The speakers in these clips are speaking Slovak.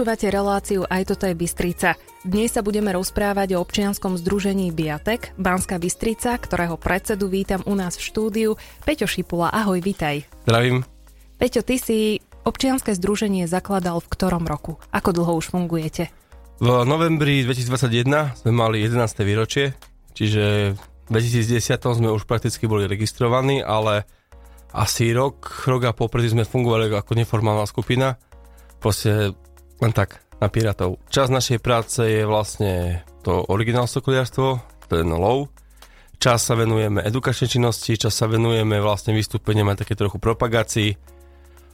Počúvate reláciu Aj toto je Bystrica. Dnes sa budeme rozprávať o občianskom združení Biatek, Banská Bystrica, ktorého predsedu vítam u nás v štúdiu. Peťo Šipula, ahoj, vitaj. Zdravím. Peťo, ty si občianske združenie zakladal v ktorom roku? Ako dlho už fungujete? V novembri 2021 sme mali 11. výročie, čiže v 2010 sme už prakticky boli registrovaní, ale asi rok, rok a pol sme fungovali ako neformálna skupina. Proste len tak, na pirátov. Čas našej práce je vlastne to originál sokoliarstvo, no low. Čas sa venujeme edukačnej činnosti, čas sa venujeme vlastne vystúpeniam aj také trochu propagácii.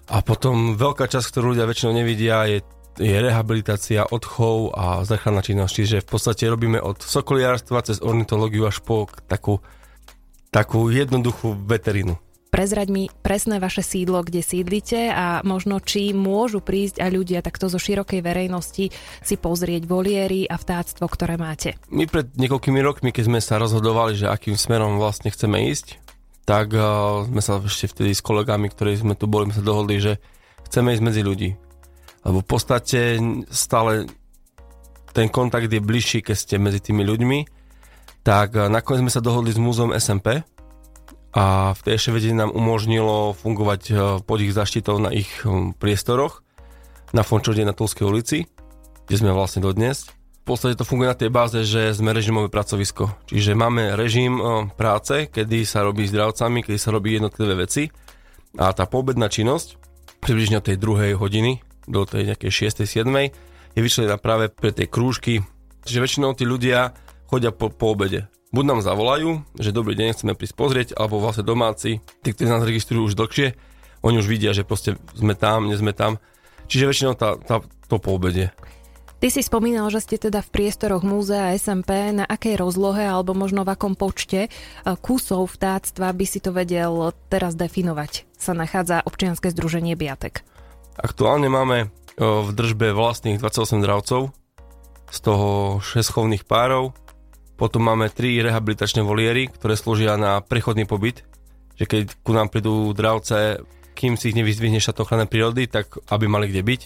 A potom veľká časť, ktorú ľudia väčšinou nevidia, je, je rehabilitácia, odchov a záchranná činnosť. Čiže v podstate robíme od sokoliarstva cez ornitológiu až po takú, takú jednoduchú veterínu. Prezrať mi presné vaše sídlo, kde sídlite a možno či môžu prísť aj ľudia takto zo širokej verejnosti si pozrieť voliery a vtáctvo, ktoré máte. My pred niekoľkými rokmi, keď sme sa rozhodovali, že akým smerom vlastne chceme ísť, tak uh, sme sa ešte vtedy s kolegami, ktorí sme tu boli, sme sa dohodli, že chceme ísť medzi ľudí. Lebo v podstate stále ten kontakt je bližší, keď ste medzi tými ľuďmi. Tak uh, nakoniec sme sa dohodli s múzeom SMP, a v tej ešte vedení nám umožnilo fungovať e, pod ich zaštitou na ich hm, priestoroch na Fončode na Tulskej ulici, kde sme vlastne dodnes. V podstate to funguje na tej báze, že sme režimové pracovisko. Čiže máme režim e, práce, kedy sa robí s dravcami, kedy sa robí jednotlivé veci a tá poobedná činnosť približne od tej druhej hodiny do tej nejakej 6. 7. je vyčlenená práve pre tie krúžky. Čiže väčšinou tí ľudia chodia po, po obede buď nám zavolajú, že dobrý deň, chceme prísť pozrieť, alebo vlastne domáci, tí, ktorí nás registrujú už dlhšie, oni už vidia, že proste sme tam, nie sme tam. Čiže väčšinou tá, tá, to po obede. Ty si spomínal, že ste teda v priestoroch múzea SMP. Na akej rozlohe alebo možno v akom počte eh, kusov vtáctva by si to vedel teraz definovať? Sa nachádza občianske združenie Biatek. Aktuálne máme eh, v držbe vlastných 28 dravcov, z toho 6 chovných párov, potom máme tri rehabilitačné voliery, ktoré slúžia na prechodný pobyt, že keď ku nám prídu dravce, kým si ich nevyzdvihne štát ochrany prírody, tak aby mali kde byť.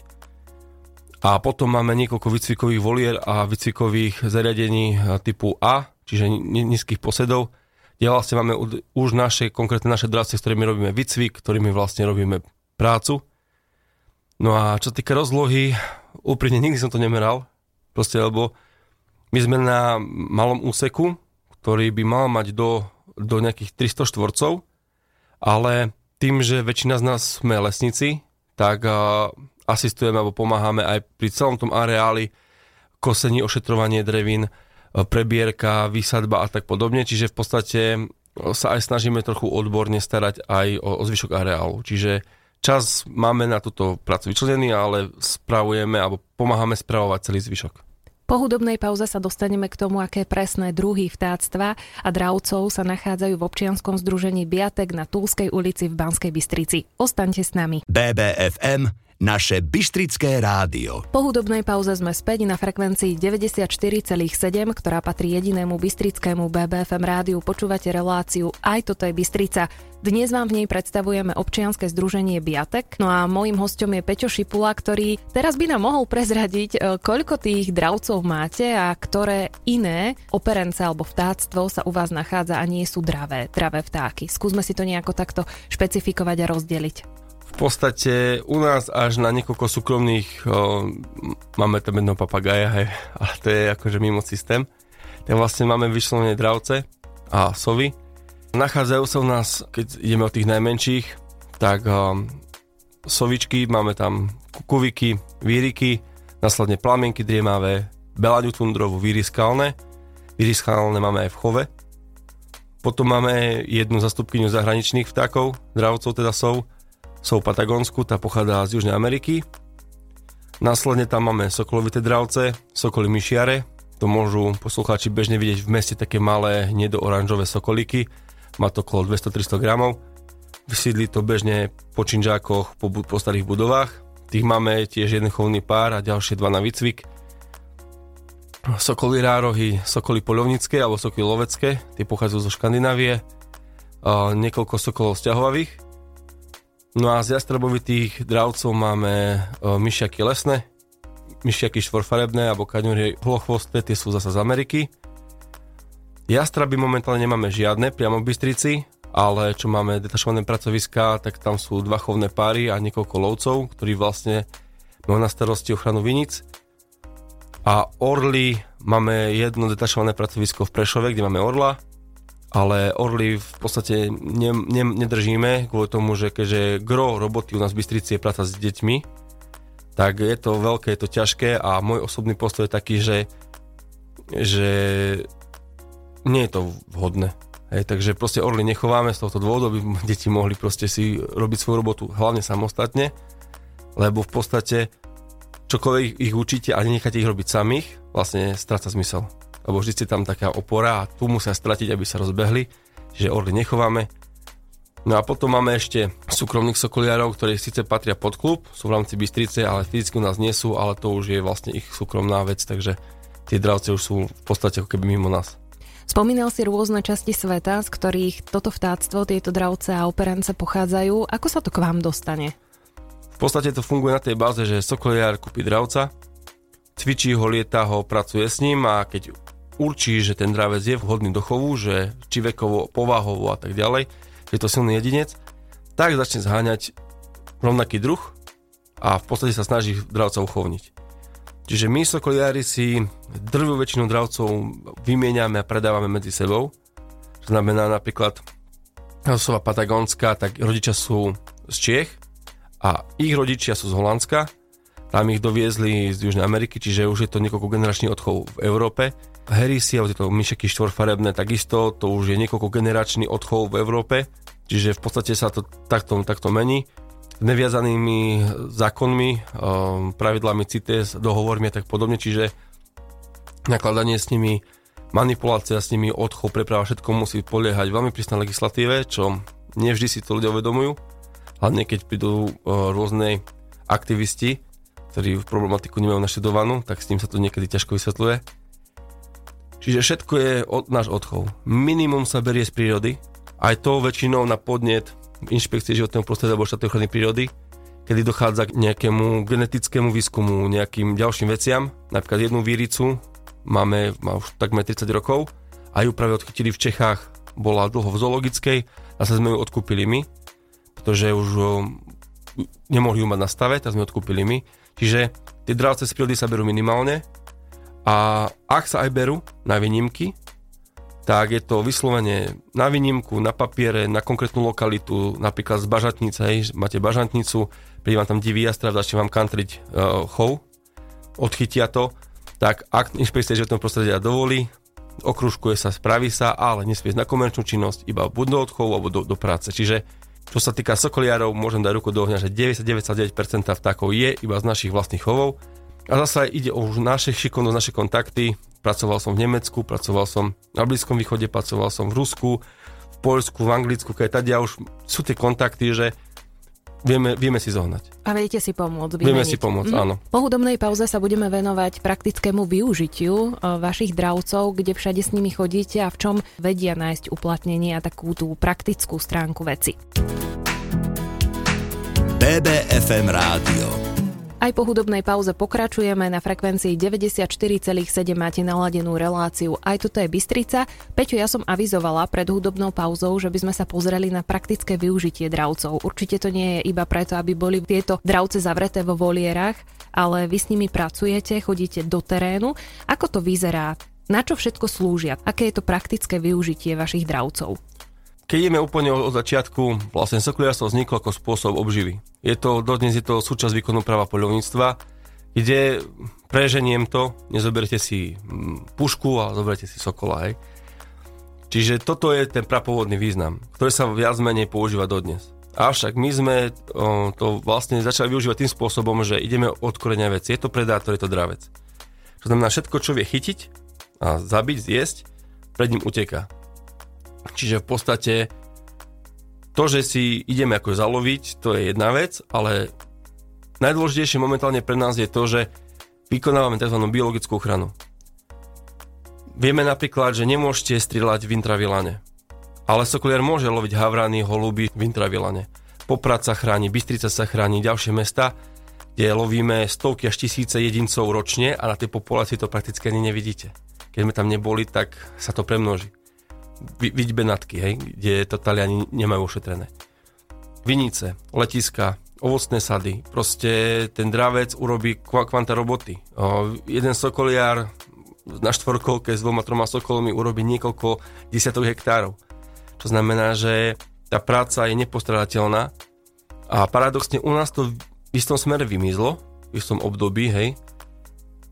A potom máme niekoľko výcvikových volier a výcvikových zariadení typu A, čiže nízkych posedov, kde vlastne máme už naše, konkrétne naše dravce, s ktorými robíme výcvik, ktorými vlastne robíme prácu. No a čo týka rozlohy, úprimne nikdy som to nemeral, proste lebo my sme na malom úseku, ktorý by mal mať do, do nejakých 300 štvorcov, ale tým, že väčšina z nás sme lesníci, tak asistujeme alebo pomáhame aj pri celom tom areáli kosení, ošetrovanie drevín, prebierka, výsadba a tak podobne. Čiže v podstate sa aj snažíme trochu odborne starať aj o, o zvyšok areálu. Čiže čas máme na túto prácu vyčlenený, ale spravujeme alebo pomáhame spravovať celý zvyšok. Po hudobnej pauze sa dostaneme k tomu, aké presné druhy vtáctva a dravcov sa nachádzajú v občianskom združení Biatek na Tulskej ulici v Banskej Bystrici. Ostaňte s nami. BBFM naše Bystrické rádio. Po hudobnej pauze sme späť na frekvencii 94,7, ktorá patrí jedinému bystrickému BBFM rádiu. Počúvate reláciu Aj toto je Bystrica. Dnes vám v nej predstavujeme občianske združenie Biatek. No a môjim hostom je Peťo Šipula, ktorý teraz by nám mohol prezradiť, e, koľko tých dravcov máte a ktoré iné operence alebo vtáctvo sa u vás nachádza a nie sú dravé, dravé vtáky. Skúsme si to nejako takto špecifikovať a rozdeliť v podstate u nás až na niekoľko súkromných, o, máme tam jedno papagaja, hej, ale to je akože mimo systém. Tak vlastne máme vyslovene dravce a sovy. Nachádzajú sa u nás, keď ideme od tých najmenších, tak o, sovičky, máme tam kukuviky, víriky, následne plamienky driemavé, belaňu tundrovú, víry skalné. Víry skalné máme aj v chove. Potom máme jednu zastupkyňu zahraničných vtákov, dravcov teda sov, sú Patagonsku, tá pochádza z Južnej Ameriky. Následne tam máme sokolovité dravce, sokoly myšiare, to môžu poslucháči bežne vidieť v meste také malé hnedo-oranžové má to okolo 200-300 gramov. Vysídli to bežne po činžákoch, po, po starých budovách. Tých máme tiež jeden chovný pár a ďalšie dva na výcvik. Sokoly rárohy, sokoly polovnické alebo sokoly lovecké, tie pochádzajú zo Škandinávie. niekoľko sokolov sťahovavých, No a z jastrabovitých dravcov máme o, myšiaky lesné, myšiaky štvorfarebné alebo kaňury hlochvostné, tie sú zase z Ameriky. Jastraby momentálne nemáme žiadne priamo v Bystrici, ale čo máme detašované pracoviská, tak tam sú dva chovné páry a niekoľko lovcov, ktorí vlastne majú na starosti ochranu vinic. A orly máme jedno detašované pracovisko v Prešove, kde máme orla, ale orly v podstate ne, ne, nedržíme kvôli tomu, že keďže gro roboty u nás v Bystrici je práca s deťmi, tak je to veľké, je to ťažké a môj osobný postoj je taký, že, že nie je to vhodné. Hej, takže proste orly nechováme z tohto dôvodu, aby deti mohli proste si robiť svoju robotu hlavne samostatne, lebo v podstate čokoľvek ich učíte a nenecháte ich robiť samých, vlastne stráca zmysel. Lebo vždy je tam taká opora a tu musia stratiť, aby sa rozbehli, že orly nechováme. No a potom máme ešte súkromných sokoliarov, ktorí síce patria pod klub, sú v rámci Bystrice, ale fyzicky u nás nie sú, ale to už je vlastne ich súkromná vec, takže tie dravce už sú v podstate ako keby mimo nás. Spomínal si rôzne časti sveta, z ktorých toto vtáctvo, tieto dravce a operance pochádzajú. Ako sa to k vám dostane? V podstate to funguje na tej báze, že sokoliar kúpi dravca, cvičí ho, lieta ho, pracuje s ním a keď určí, že ten dravec je vhodný do chovu, že či vekovo, povahovo a tak ďalej, je to silný jedinec, tak začne zháňať rovnaký druh a v podstate sa snaží dravca uchovniť. Čiže my sokoliári si drvú väčšinu dravcov vymieňame a predávame medzi sebou. To znamená napríklad sova patagónska, tak rodičia sú z Čiech, a ich rodičia sú z Holandska, tam ich doviezli z Južnej Ameriky, čiže už je to niekoľko generačný odchov v Európe. Herisy, alebo tieto myšeky štvorfarebné, takisto, to už je niekoľko generačný odchov v Európe, čiže v podstate sa to takto, takto mení. Neviazanými zákonmi, um, pravidlami CITES, dohovormi a tak podobne, čiže nakladanie s nimi, manipulácia s nimi, odchov, preprava, všetko musí poliehať veľmi prísnej legislatíve, čo nevždy si to ľudia uvedomujú hlavne keď prídu uh, rôzne aktivisti, ktorí v problematiku nemajú naštudovanú, tak s tým sa to niekedy ťažko vysvetľuje. Čiže všetko je od, náš odchov. Minimum sa berie z prírody, aj to väčšinou na podnet inšpekcie životného prostredia alebo štátnej ochrany prírody, kedy dochádza k nejakému genetickému výskumu, nejakým ďalším veciam. Napríklad jednu víricu máme, má už takmer 30 rokov a ju práve odchytili v Čechách, bola dlho v zoologickej a sa sme ju odkúpili my pretože už nemohli ju mať na stave, tak sme odkúpili my. Čiže tie dravce z prírody sa berú minimálne a ak sa aj berú na výnimky, tak je to vyslovene na výnimku, na papiere, na konkrétnu lokalitu, napríklad z bažantnice, hej, máte bažantnicu, príde vám tam divý jastrav, začne vám kantriť uh, chov, odchytia to, tak ak inšpekcia životného prostredia dovolí, okružkuje sa, spraví sa, ale nesmie na komerčnú činnosť, iba buď do odchovu alebo do, do práce. Čiže čo sa týka sokoliarov, môžem dať ruku do ohňa, že 99,9% vtákov je iba z našich vlastných chovov. A zase ide o už naše šikovnosť, naše kontakty. Pracoval som v Nemecku, pracoval som na Blízkom východe, pracoval som v Rusku, v Poľsku, v Anglicku, keď tady už sú tie kontakty, že vieme, vieme si zohnať. A viete si pomôcť. Vymeniť. Vieme si pomôcť, mm. áno. Po hudobnej pauze sa budeme venovať praktickému využitiu e, vašich dravcov, kde všade s nimi chodíte a v čom vedia nájsť uplatnenie a takú tú praktickú stránku veci. BBFM Rádio aj po hudobnej pauze pokračujeme na frekvencii 94,7 máte naladenú reláciu. Aj toto je Bystrica. Peťo, ja som avizovala pred hudobnou pauzou, že by sme sa pozreli na praktické využitie dravcov. Určite to nie je iba preto, aby boli tieto dravce zavreté vo volierach, ale vy s nimi pracujete, chodíte do terénu. Ako to vyzerá? Na čo všetko slúžia? Aké je to praktické využitie vašich dravcov? Keď ideme úplne od začiatku, vlastne sokoliarstvo vzniklo ako spôsob obživy. Je to, dodnes je to súčasť výkonu práva poľovníctva, kde preženiem to, nezoberte si mm, pušku a zoberte si sokola, hej. Čiže toto je ten prapôvodný význam, ktorý sa viac menej používa dodnes. Avšak my sme to vlastne začali využívať tým spôsobom, že ideme od korenia veci. Je to predátor, je to dravec. To znamená, všetko, čo vie chytiť a zabiť, zjesť, pred ním uteká. Čiže v podstate to, že si ideme ako zaloviť, to je jedna vec, ale najdôležitejšie momentálne pre nás je to, že vykonávame tzv. biologickú ochranu. Vieme napríklad, že nemôžete strieľať v intravilane, ale sokoliar môže loviť havrany, holuby v intravilane. Poprad sa chráni, Bystrica sa chráni, ďalšie mesta. kde lovíme stovky až tisíce jedincov ročne a na tej populácii to prakticky ani nevidíte. Keď sme tam neboli, tak sa to premnoží. Vidť Benatky, hej, kde to Taliani nemajú ošetrené. Vinice, letiska, ovocné sady. Proste ten dravec urobí kvanta roboty. O, jeden sokoliar na štvorkolke s dvoma, troma sokolmi urobí niekoľko desiatok hektárov. To znamená, že tá práca je nepostradateľná a paradoxne u nás to v istom smere vymizlo, v istom období, hej,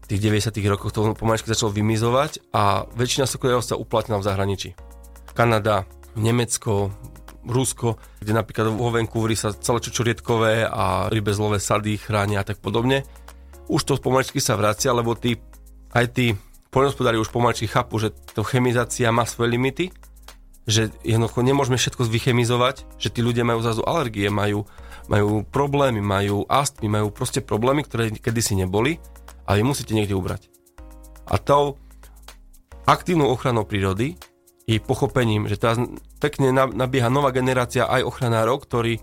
v tých 90 rokoch to pomaličky začalo vymizovať a väčšina sokoliarov sa uplatnila v zahraničí. Kanada, Nemecko, Rusko, kde napríklad vo Vancouveri sa celé čučorietkové a rybezlové sady chránia a tak podobne. Už to pomaličky sa vracia, lebo tí, aj tí poľnohospodári už pomaličky chápu, že to chemizácia má svoje limity, že jednoducho nemôžeme všetko vychemizovať, že tí ľudia majú zrazu alergie, majú, majú problémy, majú astmy, majú proste problémy, ktoré kedysi neboli a vy musíte niekde ubrať. A tou aktívnou ochranou prírody i pochopením, že teraz pekne nabieha nová generácia aj ochranárov, ktorí,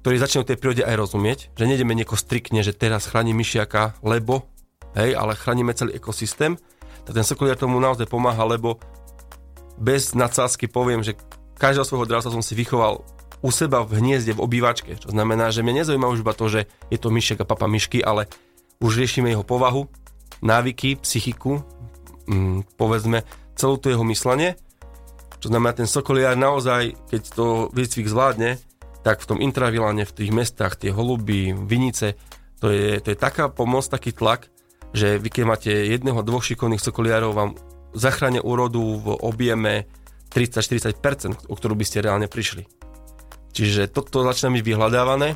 ktorí začnú tej prírode aj rozumieť, že nejdeme nieko striktne, že teraz chráni myšiaka, lebo, hej, ale chránime celý ekosystém, tak ten sokoliar tomu naozaj pomáha, lebo bez nadsázky poviem, že každého svojho dravca som si vychoval u seba v hniezde, v obývačke. Čo znamená, že mňa nezaujíma už iba to, že je to myšiak a papa myšky, ale už riešime jeho povahu, návyky, psychiku, mm, povedzme, celú to jeho myslenie čo znamená, ten sokoliar naozaj, keď to výcvik zvládne, tak v tom intraviláne, v tých mestách, tie holuby, vinice, to je, to je taká pomoc, taký tlak, že vy keď máte jedného, dvoch šikovných sokoliarov, vám zachránia úrodu v objeme 30-40%, o ktorú by ste reálne prišli. Čiže toto začína byť vyhľadávané.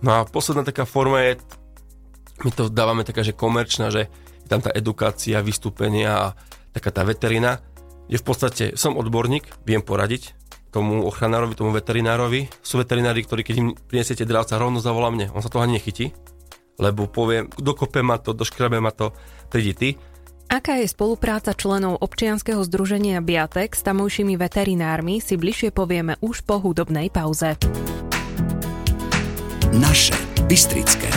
No a posledná taká forma je, my to dávame taká, že komerčná, že je tam tá edukácia, vystúpenia a taká tá veterina je v podstate, som odborník, viem poradiť tomu ochranárovi, tomu veterinárovi. Sú veterinári, ktorí keď im prinesiete dravca, rovno zavolá mne. On sa toho ani nechytí, lebo povie, dokope ma to, doškrabe ma to, prídi ty. Aká je spolupráca členov občianskeho združenia Biatek s tamojšími veterinármi, si bližšie povieme už po hudobnej pauze. Naše Bystrické.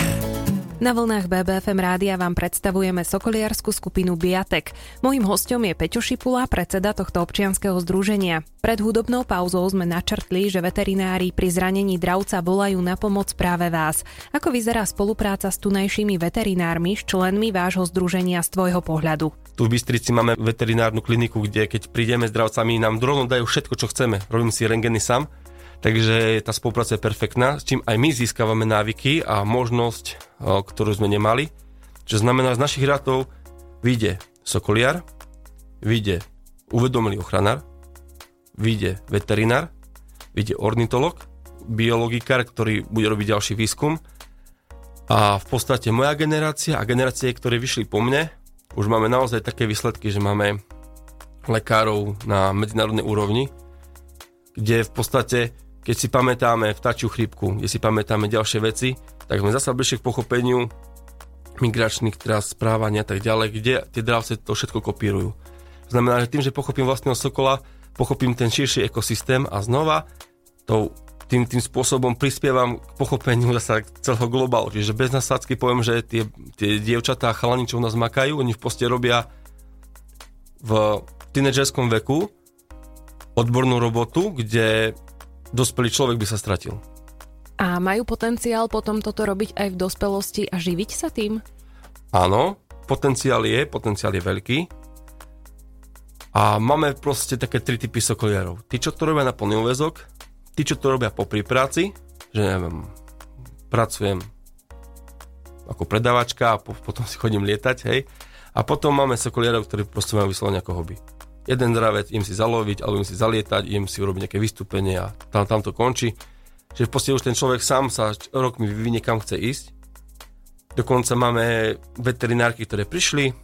Na vlnách BBFM rádia vám predstavujeme sokoliarskú skupinu Biatek. Mojím hostom je Peťo Šipula, predseda tohto občianskeho združenia. Pred hudobnou pauzou sme načrtli, že veterinári pri zranení dravca volajú na pomoc práve vás. Ako vyzerá spolupráca s tunajšími veterinármi, s členmi vášho združenia z tvojho pohľadu? Tu v Bystrici máme veterinárnu kliniku, kde keď prídeme s dravcami, nám rovno dajú všetko, čo chceme. Robím si rengeny sám Takže tá spolupráca je perfektná, s čím aj my získavame návyky a možnosť, ktorú sme nemali. Čo znamená, z našich rátov vyjde sokoliar, vyjde uvedomilý ochranár, vyjde veterinár, vyjde ornitolog, biologikár, ktorý bude robiť ďalší výskum. A v podstate moja generácia a generácie, ktoré vyšli po mne, už máme naozaj také výsledky, že máme lekárov na medzinárodnej úrovni, kde v podstate keď si pamätáme vtačiu chrípku, kde si pamätáme ďalšie veci, tak sme zase bližšie k pochopeniu migračných teraz správania a tak ďalej, kde tie dravce to všetko kopírujú. Znamená, že tým, že pochopím vlastného sokola, pochopím ten širší ekosystém a znova to, tým, tým spôsobom prispievam k pochopeniu zase celého globálu. Čiže bez nasádzky poviem, že tie, tie dievčatá a chalani, čo u nás makajú, oni v poste robia v tínedžerskom veku odbornú robotu, kde dospelý človek by sa stratil. A majú potenciál potom toto robiť aj v dospelosti a živiť sa tým? Áno, potenciál je, potenciál je veľký. A máme proste také tri typy sokoliarov. Tí, čo to robia na plný úvezok, tí, čo to robia po práci, že neviem, pracujem ako predavačka a potom si chodím lietať, hej. A potom máme sokoliarov, ktorí proste majú vyslovene ako hobby jeden dravec, im si zaloviť, alebo im si zalietať, im si urobiť nejaké vystúpenie a tam, tam to končí. Že v podstate už ten človek sám sa rokmi vyvinie, kam chce ísť. Dokonca máme veterinárky, ktoré prišli,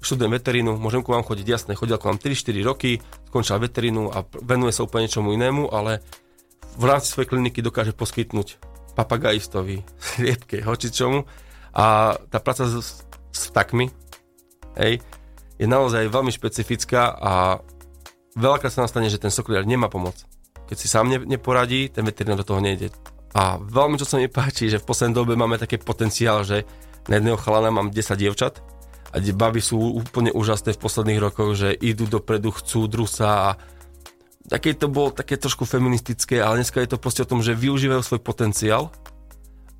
študujem veterínu, môžem ku vám chodiť, jasné, chodil ku vám 3-4 roky, skončila veterínu a venuje sa úplne niečomu inému, ale v rámci svojej kliniky dokáže poskytnúť papagajistovi, sliepke, hoči čomu. A tá práca s, s vtakmi, hej, je naozaj veľmi špecifická a veľakrát sa nastane, že ten sokoliar nemá pomoc. Keď si sám neporadí, ten veterinár do toho nejde. A veľmi čo sa mi páči, že v poslednej dobe máme taký potenciál, že na jedného chalana mám 10 dievčat a baby sú úplne úžasné v posledných rokoch, že idú dopredu, chcú drusa a také to bolo také trošku feministické, ale dneska je to proste o tom, že využívajú svoj potenciál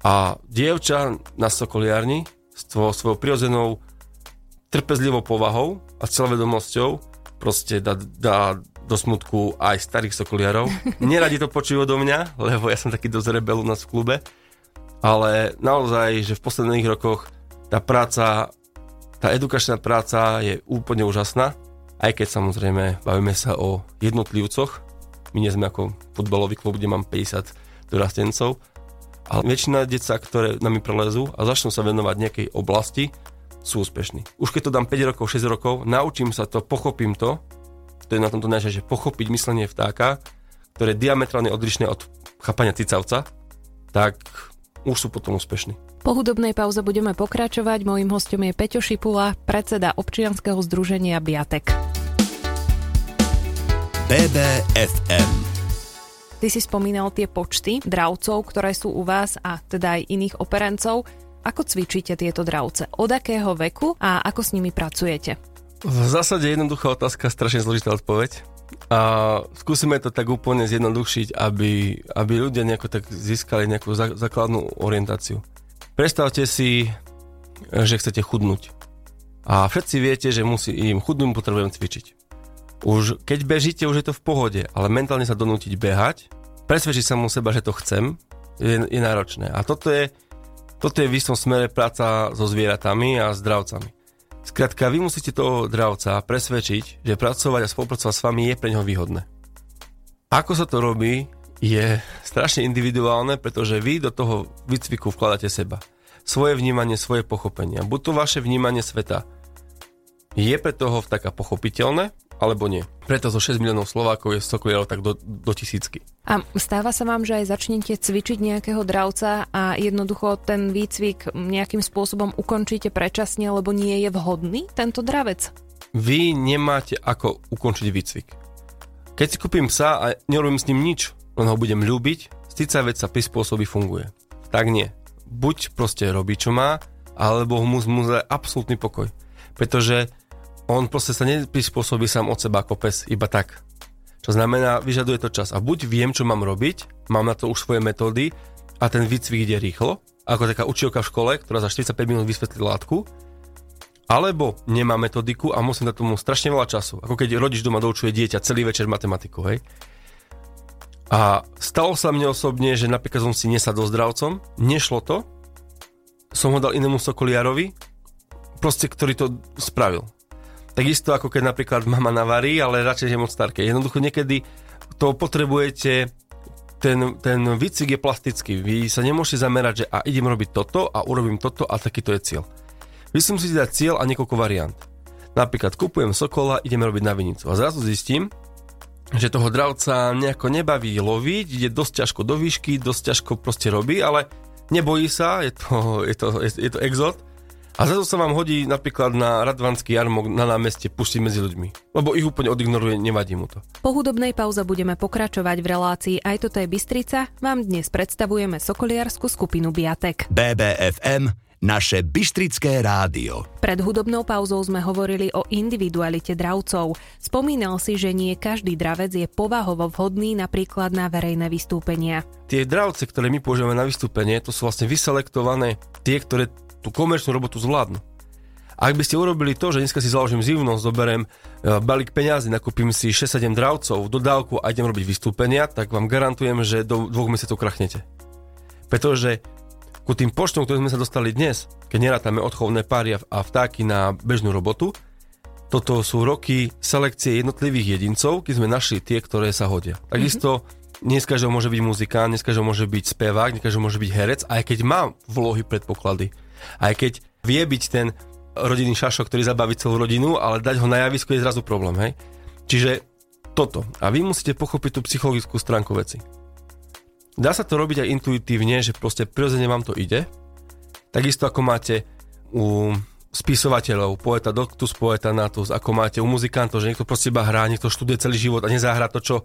a dievča na sokoliarni s svojou prirodzenou trpezlivou povahou a celovedomosťou proste dá, dá do smutku aj starých sokoliarov. Neradi to počujú do mňa, lebo ja som taký dosť rebel u nás v klube, ale naozaj, že v posledných rokoch tá práca, tá edukačná práca je úplne úžasná, aj keď samozrejme bavíme sa o jednotlivcoch. My nie sme ako futbalový klub, kde mám 50 dorastencov, ale väčšina detsa, ktoré nami prelezú a začnú sa venovať nejakej oblasti, sú úspešní. Už keď to dám 5 rokov, 6 rokov, naučím sa to, pochopím to, to je na tomto najťažšie, pochopiť myslenie vtáka, ktoré je diametrálne odlišné od chápania cicavca, tak už sú potom úspešní. Po hudobnej pauze budeme pokračovať. Mojím hostom je Peťo Šipula, predseda občianskeho združenia Biatek. BBFM Ty si spomínal tie počty dravcov, ktoré sú u vás a teda aj iných operencov. Ako cvičíte tieto dravce? Od akého veku a ako s nimi pracujete? V zásade jednoduchá otázka, strašne zložitá odpoveď. A skúsime to tak úplne zjednodušiť, aby, aby ľudia nejako tak získali nejakú základnú orientáciu. Predstavte si, že chcete chudnúť. A všetci viete, že musí im chudnúť, potrebujem cvičiť. Už keď bežíte, už je to v pohode, ale mentálne sa donútiť behať, presvedčiť sa mu seba, že to chcem, je, je náročné. A toto je toto je v istom smere práca so zvieratami a zdravcami. Skrátka, vy musíte toho dravca presvedčiť, že pracovať a spolupracovať s vami je pre neho výhodné. Ako sa to robí, je strašne individuálne, pretože vy do toho výcviku vkladáte seba. Svoje vnímanie, svoje pochopenie. Buď to vaše vnímanie sveta je pre toho vtáka pochopiteľné, alebo nie. Preto zo 6 miliónov Slovákov je Sokoliarov tak do, do tisícky. A stáva sa vám, že aj začnete cvičiť nejakého dravca a jednoducho ten výcvik nejakým spôsobom ukončíte predčasne, lebo nie je vhodný tento dravec? Vy nemáte ako ukončiť výcvik. Keď si kúpim psa a nerobím s ním nič, len ho budem ľúbiť, vec sa prispôsobí funguje. Tak nie. Buď proste robí, čo má, alebo mu zmúze absolútny pokoj. Pretože on proste sa neprispôsobí sám od seba ako pes, iba tak. Čo znamená, vyžaduje to čas. A buď viem, čo mám robiť, mám na to už svoje metódy a ten výcvik ide rýchlo, ako taká učiteľka v škole, ktorá za 45 minút vysvetlí látku, alebo nemá metodiku a musím dať tomu strašne veľa času. Ako keď rodič doma doučuje dieťa celý večer matematiku, hej. A stalo sa mne osobne, že napríklad som si nesadol zdravcom, nešlo to, som ho dal inému sokoliarovi, proste, ktorý to spravil. Takisto ako keď napríklad mama navarí, ale radšej je moc starké. Jednoducho niekedy to potrebujete ten, ten výcvik je plastický. Vy sa nemôžete zamerať, že a idem robiť toto a urobím toto a takýto je cieľ. Vy si musíte dať cieľ a niekoľko variant. Napríklad kupujem sokola, ideme robiť na vinicu a zrazu zistím, že toho dravca nejako nebaví loviť, ide dosť ťažko do výšky, dosť ťažko proste robí, ale nebojí sa, je to, je to, je, je to exot a za to sa vám hodí napríklad na Radvanský jarmok na námeste pustiť medzi ľuďmi. Lebo ich úplne odignoruje, nevadí mu to. Po hudobnej pauze budeme pokračovať v relácii Aj toto je Bystrica. Vám dnes predstavujeme sokoliarsku skupinu Biatek. BBFM naše Bystrické rádio. Pred hudobnou pauzou sme hovorili o individualite dravcov. Spomínal si, že nie každý dravec je povahovo vhodný napríklad na verejné vystúpenia. Tie dravce, ktoré my používame na vystúpenie, to sú vlastne vyselektované tie, ktoré tú komerčnú robotu zvládnu. Ak by ste urobili to, že dneska si založím zivnosť, zoberiem e, balík peňazí, nakúpim si 6-7 dravcov, dodávku a idem robiť vystúpenia, tak vám garantujem, že do dvoch mesiacov krachnete. Pretože ku tým počtom, ktoré sme sa dostali dnes, keď nerátame odchovné páry a vtáky na bežnú robotu, toto sú roky selekcie jednotlivých jedincov, keď sme našli tie, ktoré sa hodia. Takisto mm-hmm. dnes každého môže byť muzikant, dnes každého môže byť spevák, dnes každého môže byť herec, aj keď má vlohy predpoklady. Aj keď vie byť ten rodinný šašok, ktorý zabaví celú rodinu, ale dať ho na javisku je zrazu problém, hej? Čiže toto. A vy musíte pochopiť tú psychologickú stránku veci. Dá sa to robiť aj intuitívne, že proste prirodzene vám to ide. Takisto ako máte u spisovateľov, poeta doctus, poeta natus, ako máte u muzikantov, že niekto proste iba hrá, niekto študuje celý život a nezahrá to, čo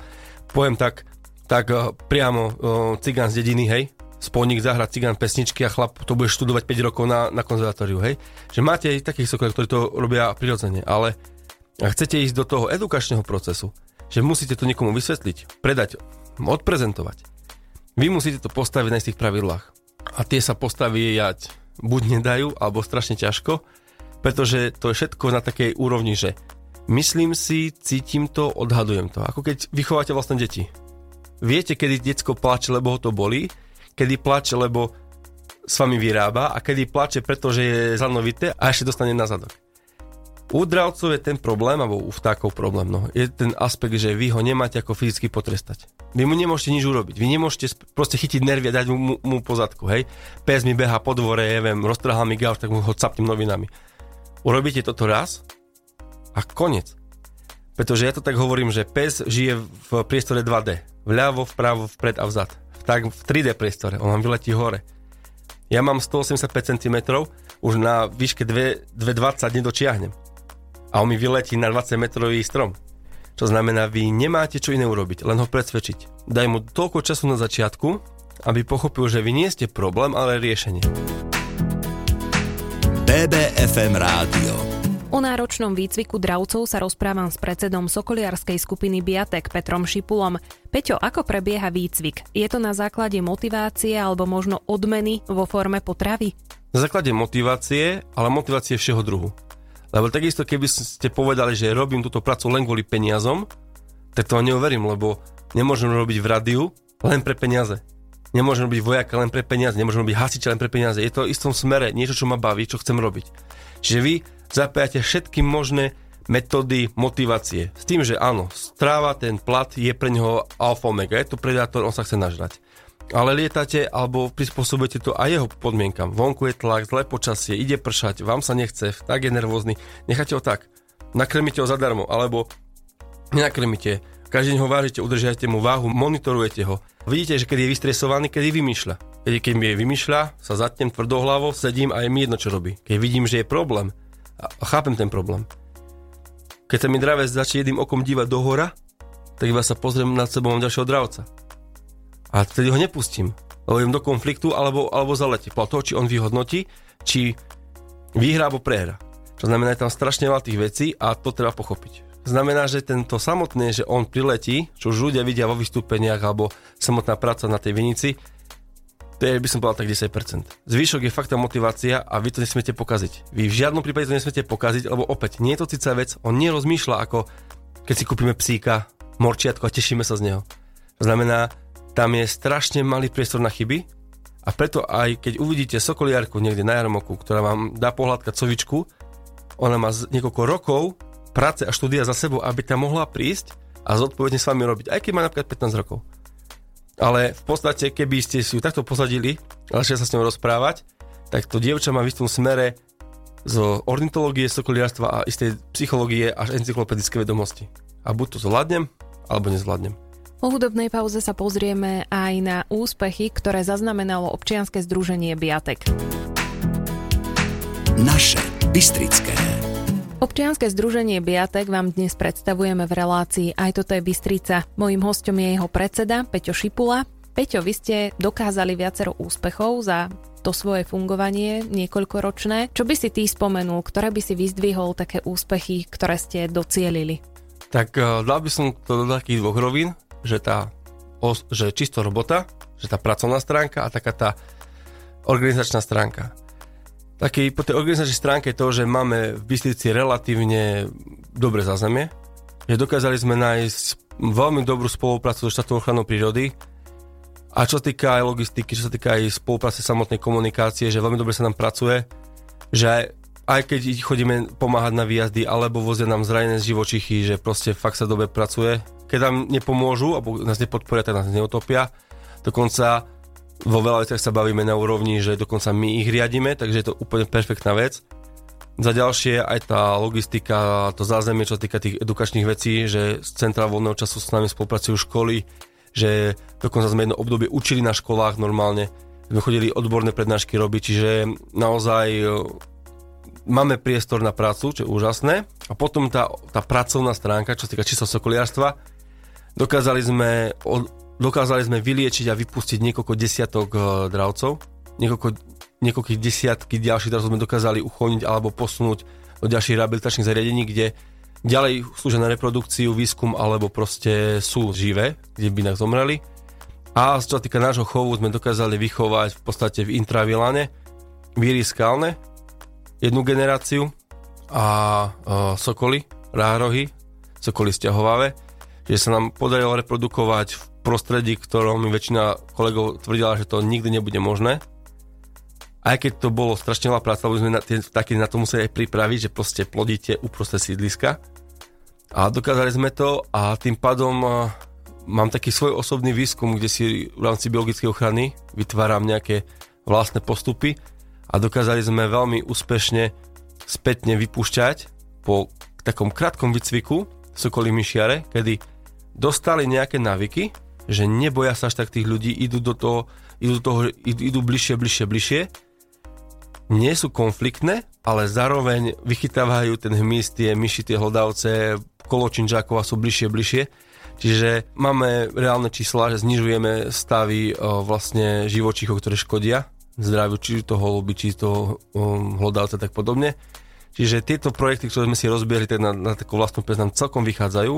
poviem tak, tak uh, priamo uh, cigán z dediny, hej, spolník zahrať cigán pesničky a chlap to bude študovať 5 rokov na, na konzervatóriu, hej. Že máte aj takých sokolov, ktorí to robia prirodzene, ale chcete ísť do toho edukačného procesu, že musíte to niekomu vysvetliť, predať, odprezentovať. Vy musíte to postaviť na istých pravidlách. A tie sa postaviť buď nedajú, alebo strašne ťažko, pretože to je všetko na takej úrovni, že myslím si, cítim to, odhadujem to. Ako keď vychováte vlastné deti. Viete, kedy detsko plače, lebo ho to bolí, kedy plače, lebo s vami vyrába a kedy plače, pretože je zanovité a ešte dostane na zadok. U dravcov je ten problém, alebo u vtákov problém, no, je ten aspekt, že vy ho nemáte ako fyzicky potrestať. Vy mu nemôžete nič urobiť. Vy nemôžete proste chytiť nervy a dať mu, mu, mu pozadku, hej. Pes mi beha po dvore, ja viem, roztrhal mi gauč, tak mu ho captím novinami. Urobíte toto raz a koniec. Pretože ja to tak hovorím, že pes žije v priestore 2D. Vľavo, vpravo, vpred a vzad tak v 3D priestore, on vám vyletí hore. Ja mám 185 cm, už na výške 2,20 nedočiahnem. A on mi vyletí na 20 metrový strom. Čo znamená, vy nemáte čo iné urobiť, len ho presvedčiť. Daj mu toľko času na začiatku, aby pochopil, že vy nie ste problém, ale riešenie. BBFM Rádio O náročnom výcviku dravcov sa rozprávam s predsedom sokoliarskej skupiny Biatek Petrom Šipulom. Peťo, ako prebieha výcvik? Je to na základe motivácie alebo možno odmeny vo forme potravy? Na základe motivácie, ale motivácie všeho druhu. Lebo takisto, keby ste povedali, že robím túto prácu len kvôli peniazom, tak to neuverím, lebo nemôžem robiť v rádiu len pre peniaze. Nemôžem robiť vojaka len pre peniaze, nemôžem robiť hasiča len pre peniaze. Je to v istom smere niečo, čo ma baví, čo chcem robiť. Čiže vy zapájate všetky možné metódy motivácie. S tým, že áno, stráva, ten plat je pre neho alfa omega, je to predátor, on sa chce nažrať. Ale lietate alebo prispôsobujete to aj jeho podmienkam. Vonku je tlak, zlé počasie, ide pršať, vám sa nechce, tak je nervózny. Necháte ho tak. Nakrmíte ho zadarmo, alebo nenakrmíte. Každý deň ho vážite, udržiate mu váhu, monitorujete ho. Vidíte, že keď je vystresovaný, kedy vymýšľa. Keď, keď mi je vymýšľa, sa zatnem tvrdohlavo, sedím a je mi jedno, čo robí. Keď vidím, že je problém, a chápem ten problém. Keď sa mi dravec začne jedným okom dívať do hora, tak iba sa pozriem nad sebou ďalšieho dravca. A vtedy ho nepustím. Lebo idem do konfliktu alebo, alebo zaletí. Po toho, či on vyhodnotí, či vyhrá alebo prehra. To znamená, je tam strašne veľa tých vecí a to treba pochopiť. Znamená, že tento samotné, že on priletí, čo už ľudia vidia vo vystúpeniach alebo samotná práca na tej vinici, to je, by som povedal, tak 10%. Zvyšok je fakt tá motivácia a vy to nesmiete pokaziť. Vy v žiadnom prípade to nesmiete pokaziť, lebo opäť nie je to cica vec, on nerozmýšľa ako keď si kúpime psíka, morčiatko a tešíme sa z neho. To znamená, tam je strašne malý priestor na chyby a preto aj keď uvidíte sokoliarku niekde na jarmoku, ktorá vám dá pohľadkať covičku, ona má niekoľko rokov práce a štúdia za sebou, aby tam mohla prísť a zodpovedne s vami robiť, aj keď má napríklad 15 rokov ale v podstate, keby ste si ju takto posadili a začali sa s ňou rozprávať, tak to dievča má v istom smere z ornitológie, sokoliarstva a istej psychológie až encyklopedické vedomosti. A buď to zvládnem, alebo nezvládnem. Po hudobnej pauze sa pozrieme aj na úspechy, ktoré zaznamenalo občianske združenie Biatek. Naše Bystrické. Občianske združenie Biatek vám dnes predstavujeme v relácii Aj toto je Bystrica. Mojím hostom je jeho predseda Peťo Šipula. Peťo, vy ste dokázali viacero úspechov za to svoje fungovanie niekoľkoročné. Čo by si ty spomenul, ktoré by si vyzdvihol také úspechy, ktoré ste docielili? Tak uh, dal by som to do takých dvoch rovín, že tá že čisto robota, že tá pracovná stránka a taká tá organizačná stránka. Taký, po tej organizačnej stránke to, že máme v Bystrici relatívne dobre zázemie, že dokázali sme nájsť veľmi dobrú spoluprácu so štátnou ochranou prírody a čo sa týka aj logistiky, čo sa týka aj spolupráce samotnej komunikácie, že veľmi dobre sa nám pracuje, že aj, aj keď chodíme pomáhať na výjazdy alebo vozia nám zranené živočichy, že proste fakt sa dobre pracuje. Keď nám nepomôžu alebo nás nepodporia, tak nás neutopia. Dokonca vo veľa veciach sa bavíme na úrovni, že dokonca my ich riadíme, takže je to úplne perfektná vec. Za ďalšie aj tá logistika, to zázemie, čo sa týka tých edukačných vecí, že z Centra voľného času s nami spolupracujú školy, že dokonca sme jedno obdobie učili na školách normálne, sme chodili odborné prednášky robiť, čiže naozaj e, máme priestor na prácu, čo je úžasné. A potom tá, tá pracovná stránka, čo sa týka čisto sokoliarstva, dokázali sme od, dokázali sme vyliečiť a vypustiť niekoľko desiatok uh, dravcov, niekoľko, niekoľkých desiatky ďalších dravcov sme dokázali uchoniť alebo posunúť do ďalších rehabilitačných zariadení, kde ďalej slúžia na reprodukciu, výskum alebo proste sú živé, kde by inak zomreli. A čo sa týka nášho chovu, sme dokázali vychovať v podstate v intravilane víry skalne, jednu generáciu a uh, sokoly, rárohy, sokoly stiahovavé, že sa nám podarilo reprodukovať v prostredí, ktorom mi väčšina kolegov tvrdila, že to nikdy nebude možné. Aj keď to bolo strašne veľa práca, lebo sme na, taký na to museli aj pripraviť, že proste plodíte uprostred sídliska. A dokázali sme to a tým pádom mám taký svoj osobný výskum, kde si v rámci biologickej ochrany vytváram nejaké vlastné postupy a dokázali sme veľmi úspešne spätne vypúšťať po takom krátkom výcviku sokolí myšiare, kedy dostali nejaké navyky, že neboja sa až tak tých ľudí, idú do toho, idú, do toho, idú, bližšie, bližšie, bližšie, nie sú konfliktné, ale zároveň vychytávajú ten hmyz, tie myši, tie hlodavce, koločinžákov a sú bližšie, bližšie. Čiže máme reálne čísla, že znižujeme stavy o, vlastne živočíchov, ktoré škodia zdraviu, či to holuby, či to um, hlodavce, tak podobne. Čiže tieto projekty, ktoré sme si rozbierali tak na, na takú vlastnú pes, nám celkom vychádzajú,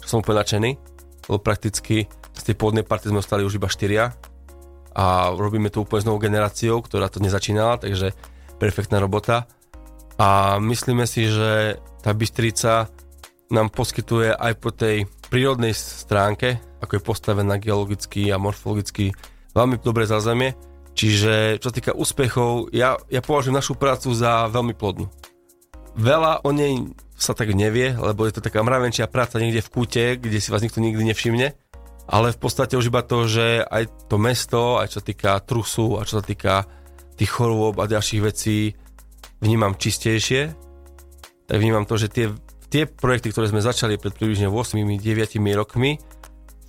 čo som úplne nadšený, lebo prakticky z tej pôvodnej party sme ostali už iba štyria a robíme to úplne s novou generáciou, ktorá to nezačínala, takže perfektná robota. A myslíme si, že tá Bystrica nám poskytuje aj po tej prírodnej stránke, ako je postavená geologicky a morfologicky, veľmi dobré zázemie Čiže čo týka úspechov, ja, ja považujem našu prácu za veľmi plodnú. Veľa o nej sa tak nevie, lebo je to taká mravenčia práca niekde v kúte, kde si vás nikto nikdy nevšimne. Ale v podstate už iba to, že aj to mesto, aj čo sa týka trusu a čo sa týka tých chorôb a ďalších vecí vnímam čistejšie, tak vnímam to, že tie, tie projekty, ktoré sme začali pred približne 8-9 rokmi,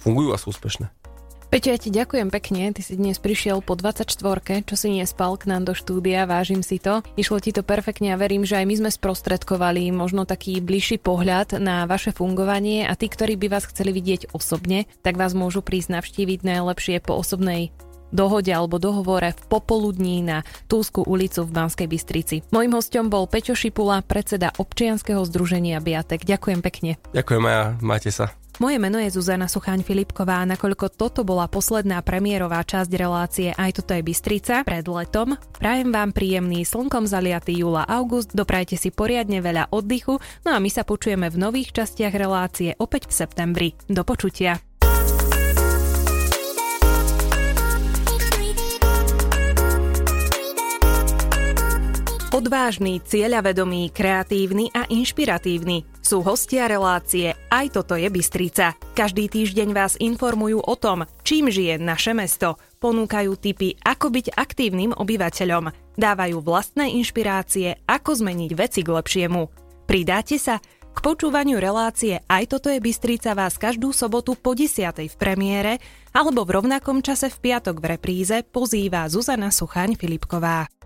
fungujú a sú úspešné. Peťo, ja ti ďakujem pekne, ty si dnes prišiel po 24 čo si nespal k nám do štúdia, vážim si to. Išlo ti to perfektne a verím, že aj my sme sprostredkovali možno taký bližší pohľad na vaše fungovanie a tí, ktorí by vás chceli vidieť osobne, tak vás môžu prísť navštíviť najlepšie po osobnej dohode alebo dohovore v popoludní na Túsku ulicu v Banskej Bystrici. Mojím hostom bol Peťo Šipula, predseda občianskeho združenia Biatek. Ďakujem pekne. Ďakujem a majte sa. Moje meno je Zuzana Suchaň Filipková a nakoľko toto bola posledná premiérová časť relácie Aj toto je Bystrica pred letom, prajem vám príjemný slnkom zaliatý júla august, doprajte si poriadne veľa oddychu, no a my sa počujeme v nových častiach relácie opäť v septembri. Do počutia. Odvážny, cieľavedomý, kreatívny a inšpiratívny sú hostia relácie Aj toto je Bystrica. Každý týždeň vás informujú o tom, čím žije naše mesto. Ponúkajú tipy, ako byť aktívnym obyvateľom. Dávajú vlastné inšpirácie, ako zmeniť veci k lepšiemu. Pridáte sa? K počúvaniu relácie Aj toto je Bystrica vás každú sobotu po 10. v premiére alebo v rovnakom čase v piatok v repríze pozýva Zuzana Suchaň Filipková.